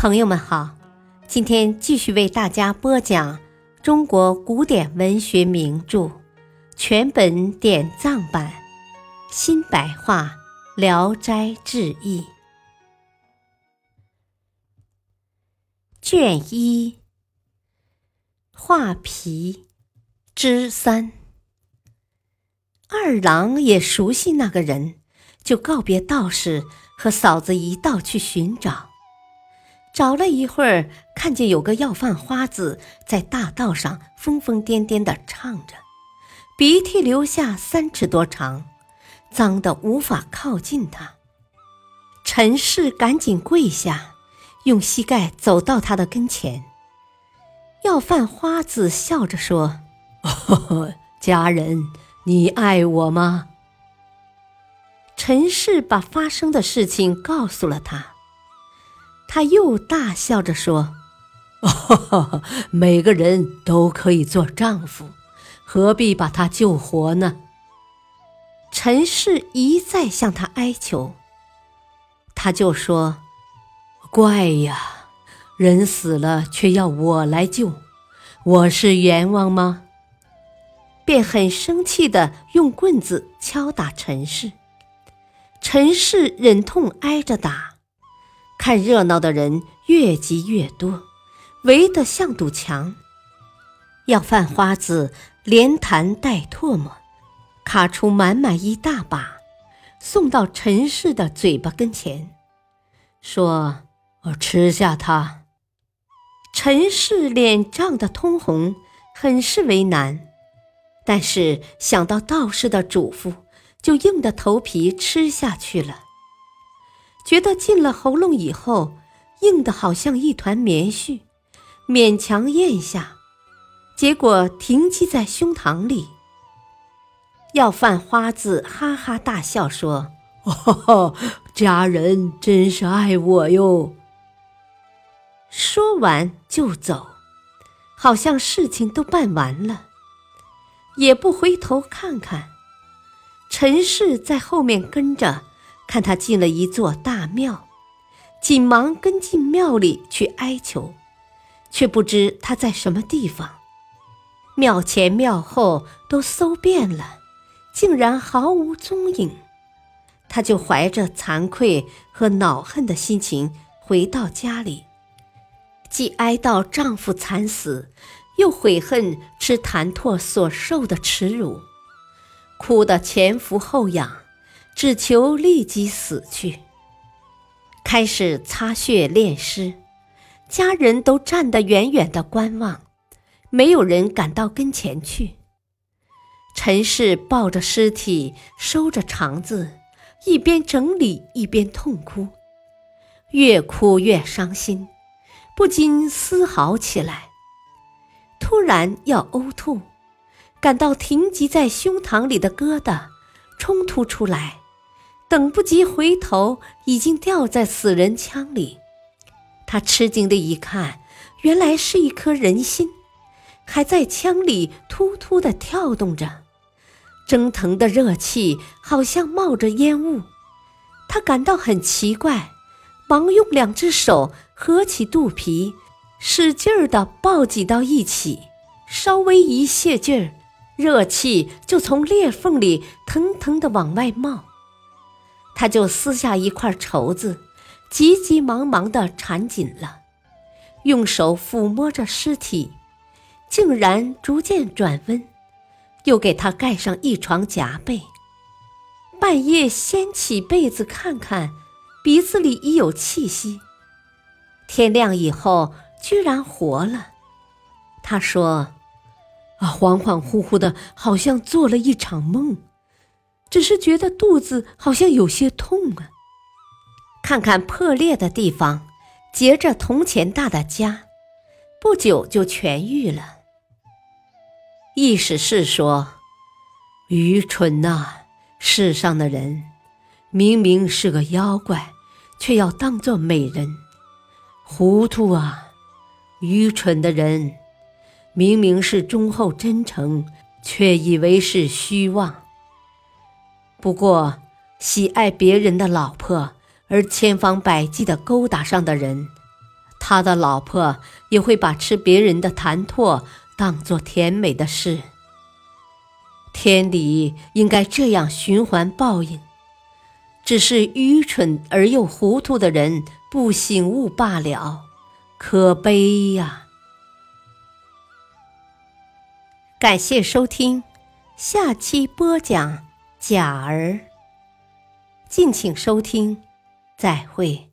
朋友们好，今天继续为大家播讲中国古典文学名著全本典藏版新白话《聊斋志异》卷一画皮之三。二郎也熟悉那个人，就告别道士，和嫂子一道去寻找。找了一会儿，看见有个要饭花子在大道上疯疯癫癫地唱着，鼻涕流下三尺多长，脏得无法靠近他。陈氏赶紧跪下，用膝盖走到他的跟前。要饭花子笑着说：“呵 呵家人，你爱我吗？”陈氏把发生的事情告诉了他。他又大笑着说：“ 每个人都可以做丈夫，何必把他救活呢？”陈氏一再向他哀求，他就说：“怪呀，人死了却要我来救，我是阎王吗？”便很生气的用棍子敲打陈氏，陈氏忍痛挨着打。看热闹的人越积越多，围得像堵墙。要饭花子连弹带唾沫，卡出满满一大把，送到陈氏的嘴巴跟前，说：“我吃下它。”陈氏脸涨得通红，很是为难，但是想到道士的嘱咐，就硬着头皮吃下去了。觉得进了喉咙以后，硬的好像一团棉絮，勉强咽下，结果停积在胸膛里。要饭花子哈哈大笑说：“哦，家人真是爱我哟。”说完就走，好像事情都办完了，也不回头看看。陈氏在后面跟着。看他进了一座大庙，紧忙跟进庙里去哀求，却不知他在什么地方。庙前庙后都搜遍了，竟然毫无踪影。他就怀着惭愧和恼恨的心情回到家里，既哀悼丈夫惨死，又悔恨吃痰唾所受的耻辱，哭得前俯后仰。只求立即死去。开始擦血炼尸，家人都站得远远的观望，没有人敢到跟前去。陈氏抱着尸体，收着肠子，一边整理一边痛哭，越哭越伤心，不禁嘶嚎起来。突然要呕吐，感到停积在胸膛里的疙瘩冲突出来。等不及回头，已经掉在死人腔里。他吃惊的一看，原来是一颗人心，还在腔里突突的跳动着，蒸腾的热气好像冒着烟雾。他感到很奇怪，忙用两只手合起肚皮，使劲儿的抱挤到一起，稍微一泄劲儿，热气就从裂缝里腾腾的往外冒。他就撕下一块绸子，急急忙忙地缠紧了，用手抚摸着尸体，竟然逐渐转温，又给他盖上一床夹被。半夜掀起被子看看，鼻子里已有气息。天亮以后，居然活了。他说：“啊，恍恍惚惚的，好像做了一场梦。”只是觉得肚子好像有些痛啊，看看破裂的地方，结着铜钱大的痂，不久就痊愈了。意思是说，愚蠢呐！世上的人，明明是个妖怪，却要当做美人；糊涂啊！愚蠢的人，明明是忠厚真诚，却以为是虚妄。不过，喜爱别人的老婆而千方百计的勾搭上的人，他的老婆也会把吃别人的痰唾当做甜美的事。天理应该这样循环报应，只是愚蠢而又糊涂的人不醒悟罢了，可悲呀！感谢收听，下期播讲假儿。敬请收听，再会。